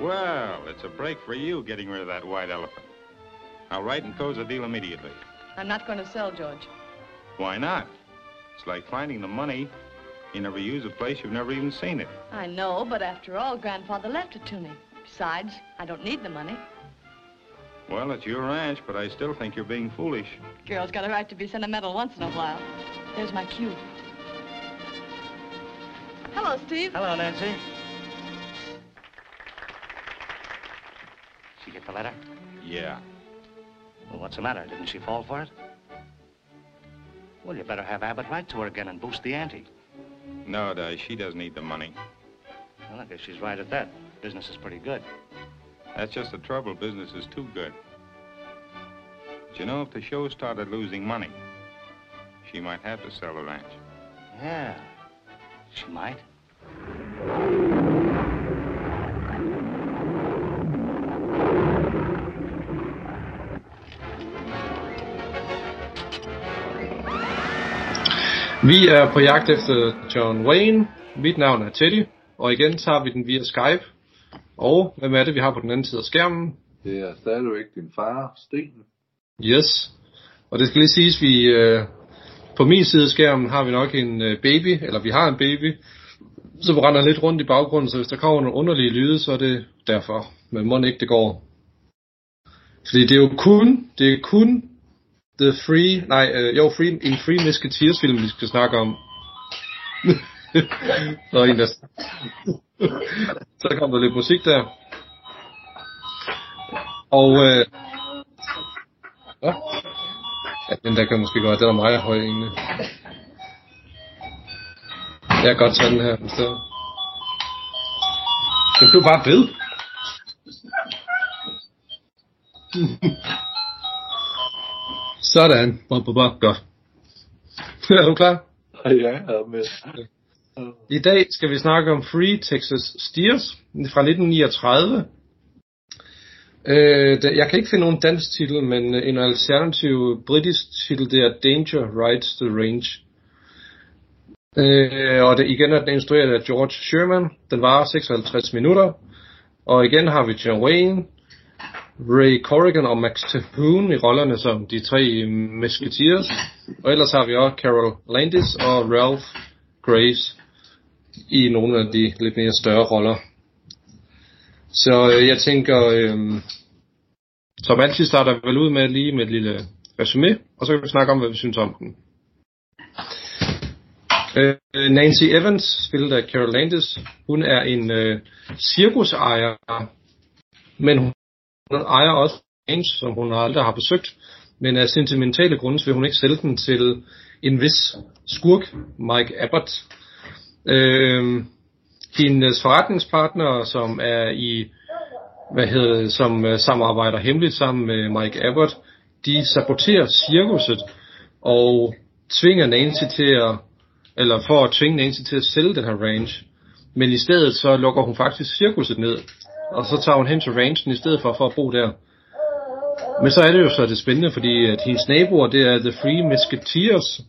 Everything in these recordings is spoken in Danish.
Well, it's a break for you getting rid of that white elephant. I'll write and close the deal immediately. I'm not going to sell, George. Why not? It's like finding the money. You never use a place, you've never even seen it. I know, but after all, Grandfather left it to me. Besides, I don't need the money. Well, it's your ranch, but I still think you're being foolish. Girl's got a right to be sentimental once in a while. There's my cue. Hello, Steve. Hello, Nancy. The letter? Yeah. Well, what's the matter? Didn't she fall for it? Well, you better have Abbott write to her again and boost the ante. No, does. She doesn't need the money. Well, I guess she's right at that. Business is pretty good. That's just the trouble. Business is too good. But you know, if the show started losing money, she might have to sell the ranch. Yeah, she might. Vi er på jagt efter John Wayne. Mit navn er Teddy, og igen tager vi den via Skype. Og hvem er det, vi har på den anden side af skærmen? Det er stadigvæk din far, Sten. Yes. Og det skal lige siges, vi øh, på min side af skærmen har vi nok en øh, baby, eller vi har en baby, som render lidt rundt i baggrunden, så hvis der kommer nogle underlige lyde, så er det derfor. Men må ikke det går. Fordi det er jo kun, det er kun The Free, nej, øh, jo, free, en Free Musketeers film, vi skal snakke om. er en, der... så kom der lidt musik der. Og, øh... Ja. ja, den der kan måske godt, den er meget høj egentlig. Jeg kan godt tage den her stedet. Den blev bare ved. Sådan. Bop. Godt. er du klar? Ja, jeg er med. I dag skal vi snakke om Free Texas Steers fra 1939. Øh, jeg kan ikke finde nogen dansk titel, men øh, en alternativ britisk titel, det er Danger Rides the Range. Øh, og det, igen er den instrueret af George Sherman. Den varer 56 minutter. Og igen har vi John Wayne, Ray Corrigan og Max Terhune i rollerne som de tre musketeers. Og ellers har vi også Carol Landis og Ralph Grace i nogle af de lidt mere større roller. Så øh, jeg tænker, øh, som altid starter vi vel ud med lige med et lille resume, og så kan vi snakke om, hvad vi synes om den. Øh, Nancy Evans, spillet af Carol Landis, hun er en øh, cirkusejer, men hun ejer også en, som hun aldrig har besøgt, men af sentimentale grunde vil hun ikke sælge den til en vis skurk, Mike Abbott. Øh, hendes forretningspartner, som er i, hvad hedder det, som øh, samarbejder hemmeligt sammen med Mike Abbott, de saboterer cirkuset og tvinger Nancy til at, eller for at tvinge Nancy til at sælge den her range. Men i stedet så lukker hun faktisk cirkuset ned, og så tager hun hen til ranchen i stedet for, for at bo der. Men så er det jo så det spændende, fordi at hendes naboer, det er The Free Musketeers,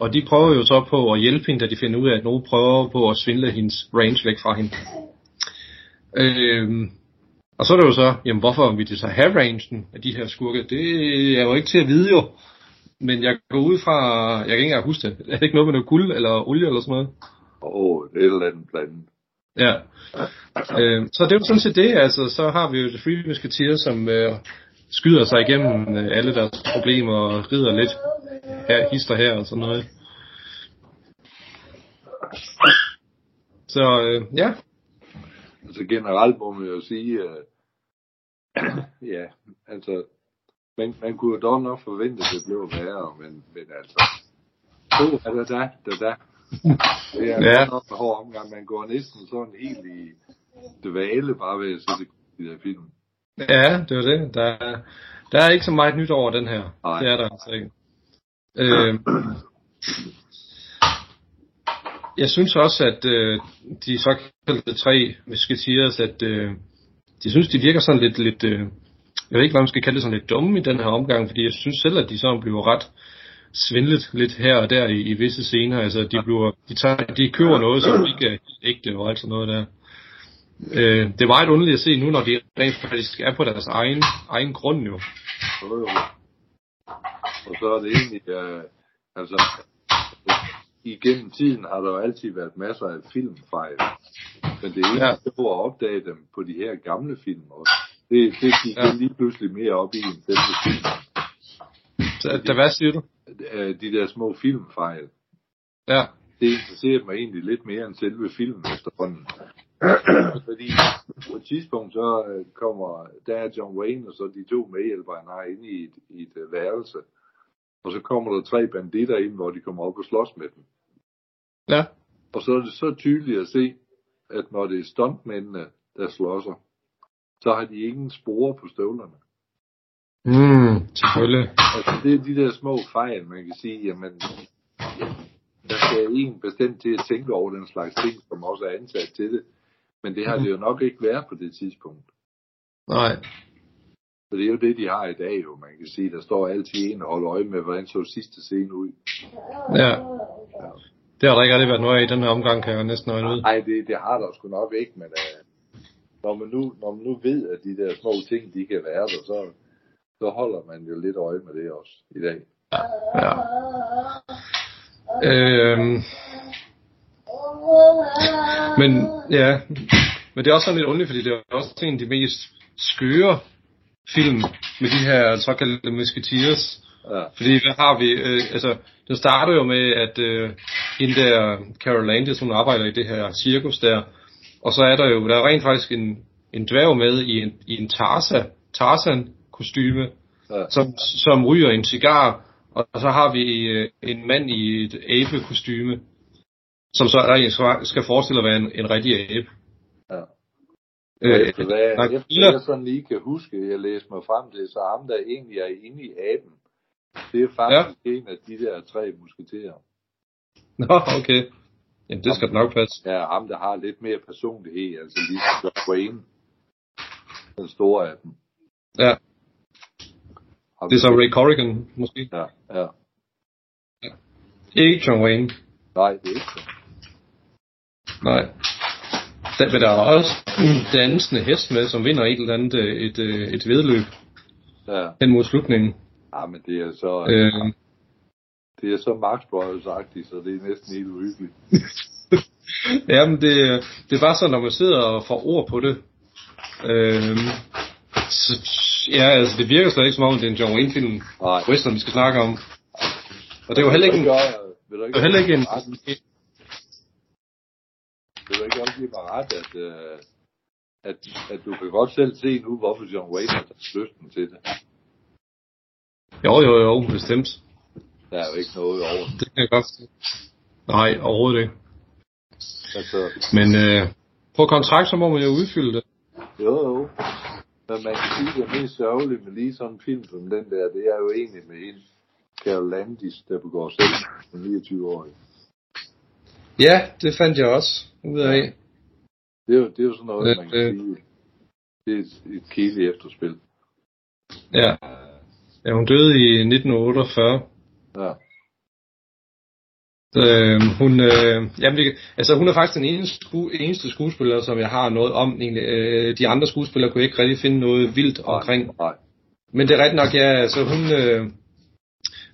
og de prøver jo så på at hjælpe hende, da de finder ud af, at nogen prøver på at svindle hendes range væk fra hende. Øhm, og så er det jo så, jamen hvorfor vil de så have rangen af de her skurke? Det er jo ikke til at vide jo. Men jeg går ud fra, jeg kan ikke engang huske det. Er det ikke noget med noget guld eller olie eller sådan noget? Åh, oh, et eller andet blandt. Ja. Øh, så det er jo sådan set det, altså, så har vi jo The Free Musketeer, som øh, skyder sig igennem øh, alle deres problemer og rider lidt her, hister her og sådan noget. Så øh, ja, Altså generelt må man jo sige, øh, ja, altså, man, man kunne jo dog nok forvente, at det blev værre, men, men altså, oh, da, da, da, da. Det er Ja. ja. nok en hård omgang. Man går næsten sådan helt i dvale bare ved at se det i der film. ja, det var det. Der, er- der er ikke så meget nyt over den her. Nej. Det er der altså ikke. Øh, jeg synes også, at øh, de såkaldte tre musketeers, at øh, de synes, de virker sådan lidt, lidt øh, jeg ved ikke, hvad man skal kalde det, sådan lidt dumme i den her omgang, fordi jeg synes selv, at de sådan bliver ret svindlet lidt her og der i, i visse scener. Altså, de, bliver, de, tager, de køber noget, som ikke er ægte og alt sådan noget der. øh, det er meget underligt at se nu, når de rent faktisk er på deres egen, egen grund jo. Jo, jo. Og så er det egentlig, øh, altså, igennem tiden har der jo altid været masser af filmfejl. Men det er ikke Ja. at opdage dem på de her gamle film også. Det, det gik Ja. lige pludselig mere op i end selve film. Så, da, hvad siger du? Øh, De der små filmfejl. Ja, Det interesserer mig egentlig lidt mere end selve filmen efterhånden. Fordi på et tidspunkt så øh, kommer, der er John Wayne og så de to medhjælpere, han har inde i et, i et øh, værelse. Og så kommer der tre banditter ind, hvor de kommer op og slås med dem. ja, Og så er det så tydeligt at se, at når det er stuntmændene, der slåsser, så har de ingen spore på støvlerne. Mm, selvfølgelig. Altså, det er de der små fejl, man kan sige, jamen, ja, der skal en bestemt til at tænke over den slags ting, som også er ansat til det. Men det har det jo nok ikke været på det tidspunkt. Nej, For det er jo det, de har i dag, jo. Man kan sige, der står altid en og holder øje med, hvordan så sidste scene ud. ja. Det har der ikke rigtig været noget af i den her omgang, kan jeg næsten regne ud. Nej, det, det har der sgu nok ikke, men uh, når, man nu, når man nu ved, at de der små ting, de kan være der, så, så holder man jo lidt øje med det også i dag. Ja. Øhm, men ja, men det er også sådan lidt underligt, fordi det er også en af de mest skøre film med de her såkaldte musketeers. Ja, Fordi hvad har vi? Øh, altså, det starter jo med, at øh, hende der Carol Landis, hun arbejder i det her cirkus der. Og så er der jo, der er rent faktisk en, en dværg med i en, i en Tarsa, Tarzan kostyme, ja, som, som ryger en cigar. Og så har vi øh, en mand i et abe-kostyme, som så rent skal- forestille at være en, en rigtig abe. ja. Øh, efter, hvad, efter jeg sådan lige kan huske, jeg læste mig frem til, så ham, der egentlig er inde i aben, det er faktisk ja. en af de der tre musketerer. Nå, okay. Jamen, det skal nok passe. Ja, ham, der har lidt mere personlighed, altså lige John Wayne. Den store af dem. Ja, det er så Ray Corrigan, måske. Ja, ja. Ikke John Wayne. Nej, det er ikke det. Nej. Der, men der er også en dansende hest med, som vinder et eller andet øh, et, øh, et vedløb Ja. hen mod slutningen. ja, men det er så, Øh, det er så Max Brothers-agtigt, så det er næsten helt uhyggeligt. ja, men det, det er bare sådan, når man sidder og får ord på det. Øh, så, ja, altså det virker slet ikke som om, det er en John Wayne-film, western, vi skal snakke om. Og det er jo heller ikke en, Vil du ikke, er heller ikke en, vil du ikke også give mig ret, at, øh, at, at du kan godt selv se nu, hvorfor John Wayne har lysten til det. jo, jo, jo, bestemt. Der er jo ikke noget over. det. Det kan jeg godt se. Nej, overhovedet ikke. Altså, Men øh, på kontrakt, så må man jo udfylde det. jo, jo. Men man kan sige, det mest sørgelige med lige sådan en film som den der, det er jo egentlig med en Carol Landis, der begår selv som 29 år. Ja, det fandt jeg også ud af. Det er jo, det er jo sådan noget, Øh, man kan øh. sige, det er et, et kedeligt efterspil. Ja. ja, hun døde i 1948. Ja, Øh, hun, øh, jamen, altså, hun er faktisk den eneste, sku, eneste skuespiller, som jeg har noget om. Egentlig. Øh, de andre skuespillere kunne ikke rigtig finde noget vildt omkring. nej. Men det er rigtigt nok, ja, altså hun øh,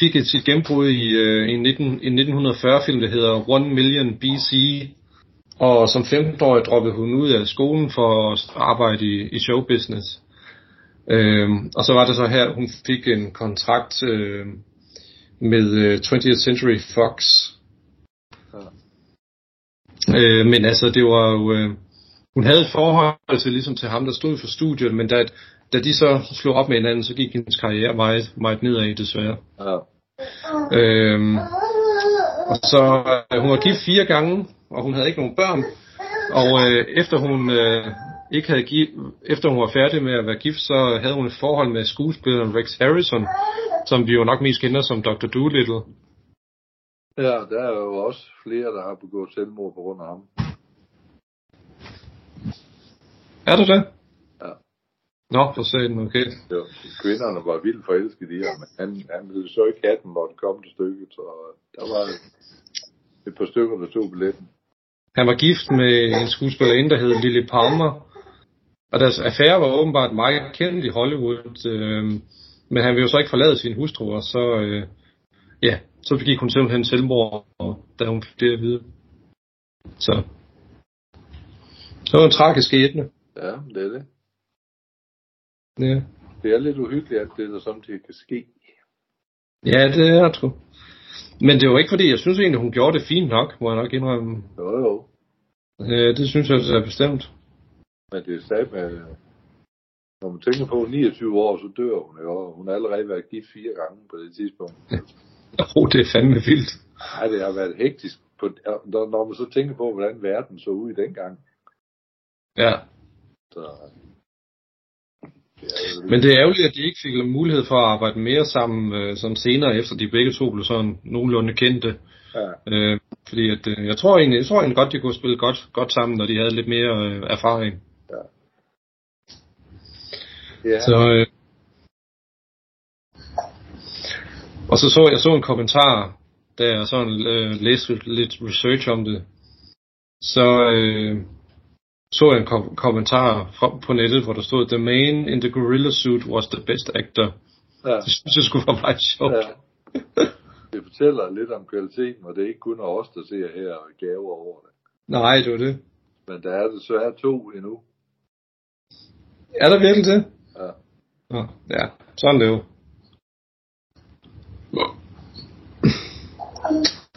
fik et sit gennembrud i, øh, en, 19, en 1940-film, der hedder One Million BC. Og som 15-årig droppede hun ud af skolen for at arbejde i, i showbusiness. Øh, og så var det så her, hun fik en kontrakt øh, med øh, 20th Century Fox. Øh, men altså, det var jo... Øh, hun havde et forhold til, ligesom til ham, der stod for studiet, men da, da de så slog op med hinanden, så gik hendes karriere meget, meget nedad, desværre. Ja, Øhm, og så, øh, hun var gift fire gange, og hun havde ikke nogen børn. Og øh, efter hun øh, ikke havde gift, efter hun var færdig med at være gift, så havde hun et forhold med skuespilleren Rex Harrison, som vi jo nok mest kender som Dr. Doolittle. Ja, der er jo også flere, der har begået selvmord på grund af ham. Er det det? Ja. Nå, for satan, okay. Jo, kvinderne var vildt forelskede i ham, men han, han ville så ikke have den, når det kom til stykket, så der var et par stykker, der tog billetten. Han var gift med en skuespillerinde, der hed Lily Palmer. Og deres affære var åbenbart meget kendt i Hollywood. Øh, men han ville jo så ikke forlade sin hustru, og så, øh, ja, så begik hun simpelthen selvmord, da hun fik det at vide. Så. Det var en tragisk skæbne. Ja, det er det. Ja. Det er lidt uhyggeligt, at det der samtidig kan ske. ja, det er jeg. Men det var ikke fordi, jeg synes egentlig, hun gjorde det fint nok, må jeg nok indrømme. Jo, jo. Øh, det synes jeg er bestemt. Men det er stadig med, når man tænker på 29 år, så dør hun jo. Hun har allerede været gift fire gange på det tidspunkt. Oh, det er fandme vildt. Nej, det har været hektisk. På, når, når man så tænker på, hvordan verden så ud i dengang. Ja. Så, det er jo Men det er ærgerligt, at de ikke fik mulighed for at arbejde mere sammen øh, sådan senere, efter de begge to blev sådan nogenlunde kendte. Ja, Øh, fordi at, øh, jeg tror egentlig, jeg tror egentlig godt, de kunne spille godt, godt sammen, når de havde lidt mere øh, erfaring. ja. Så, øh, og så så jeg så en kommentar, da jeg sådan øh, læste lidt research om det. Så øh, så jeg en kom- kommentar fra, på nettet, hvor der stod, The man in the gorilla suit was the best actor. ja. Det synes jeg skulle være meget sjovt. ja. Det fortæller lidt om kvaliteten, og det er ikke kun os, der ser her og gaver over det. Nej, det var det. Men der er desværre to endnu. Er der virkelig det? Ja. Ja, sådan det jo.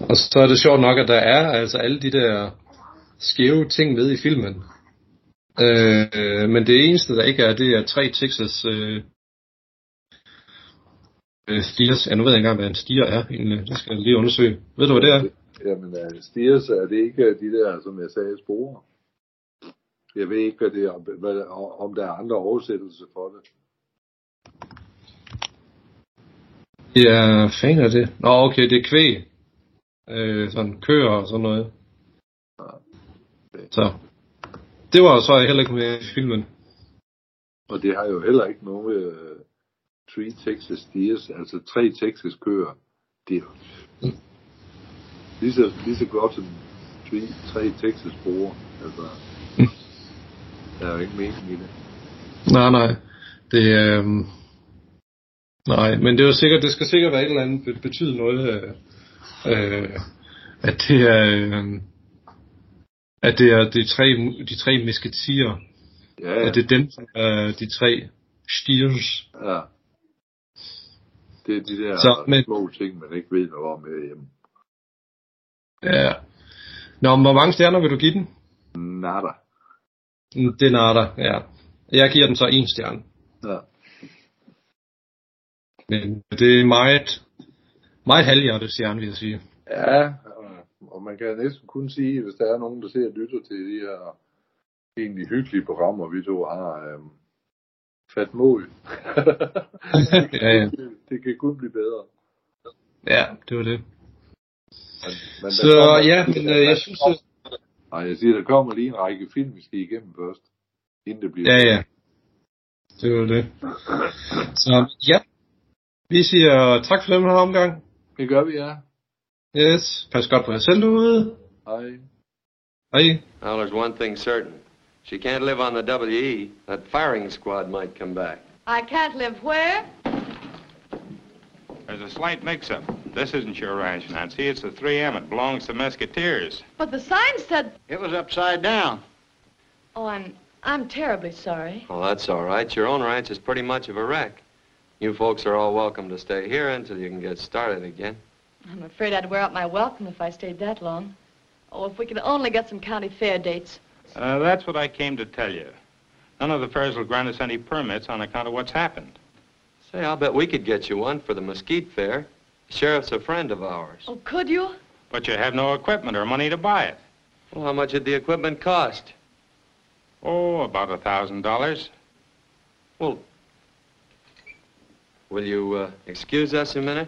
Og så er det sjovt nok, at der er altså alle de der skæve ting med i filmen. Øh, men det eneste, der ikke er, det er tre Texas øh, øh, stiers. Ja, nu ved jeg ikke engang, hvad en stier er. egentlig. Det skal jeg lige undersøge. Ved du, hvad det er? Jamen, øh, uh, stiers er det ikke de der, som jeg sagde, sporer. Jeg ved ikke, hvad det er, hvad, om der er andre oversættelser for det. Ja, fanden er det? Nå, okay, det er kvæg. Øh, sådan køer og sådan noget. Så. Det var så heller ikke med i filmen. Og det har jo heller ikke noget uh, Three Texas Steers, altså tre Texas køer. Det er jo lige så, lige så godt som three, tre Texas sporer. Altså, Mm. der er jo ikke mening i det. Nej, nej. Det øh, Nej, men det er jo sikkert, det skal sikkert være et eller andet be- betyde noget, øh, øh, at det er, øh, at det er de tre, de tre misketier, Ja, at det er dem, som er de tre stiers. ja. Det er de der Så, men- små ting, man ikke ved noget om herhjemme. Ja. Nå, men hvor mange stjerner vil du give den? Nada. Det er natter, ja. Jeg giver den så en stjerne. Ja. Men det er meget, meget halvhjertet stjerne, vil jeg sige. Ja, og- man kan næsten kun sige, hvis der er nogen, der ser og lytter til de her egentlig hyggelige programmer, vi to har, øhm, fat mod. Ja, ja. det, det kan kun blive bedre. Ja, det var det. Men, men der Så kommer- ja, men øh, jeg synes, at... Nej, jeg siger, der kommer lige en række film, vi skal igennem først, inden det bliver Ja, ja. Det var det. Så ja, vi siger tak for den her omgang. Det gør vi, ja. Yes, pas godt på jer selv derude. Hej. Hej. Well, there's one thing certain. She can't live on the WE. That firing squad might come back. I can't live where? There's a slight mix-up. This isn't your ranch, Nancy. It's the 3M. It belongs to Musketeers. But the sign said... It was upside down. Oh, I'm... I'm terribly sorry. Well, that's all right. Your own ranch is pretty much of a wreck. You folks are all welcome to stay here until you can get started again. I'm afraid I'd wear out my welcome if I stayed that long. Oh, if we could only get some county fair dates. Uh, that's what I came to tell you. None of the fairs will grant us any permits on account of what's happened. Say, I'll bet we could get you one for the Mesquite Fair. The sheriff's a friend of ours. Oh, could you? But you have no equipment or money to buy it. Well, how much did the equipment cost? Oh, about a thousand dollars. Well, will you uh, excuse us a minute?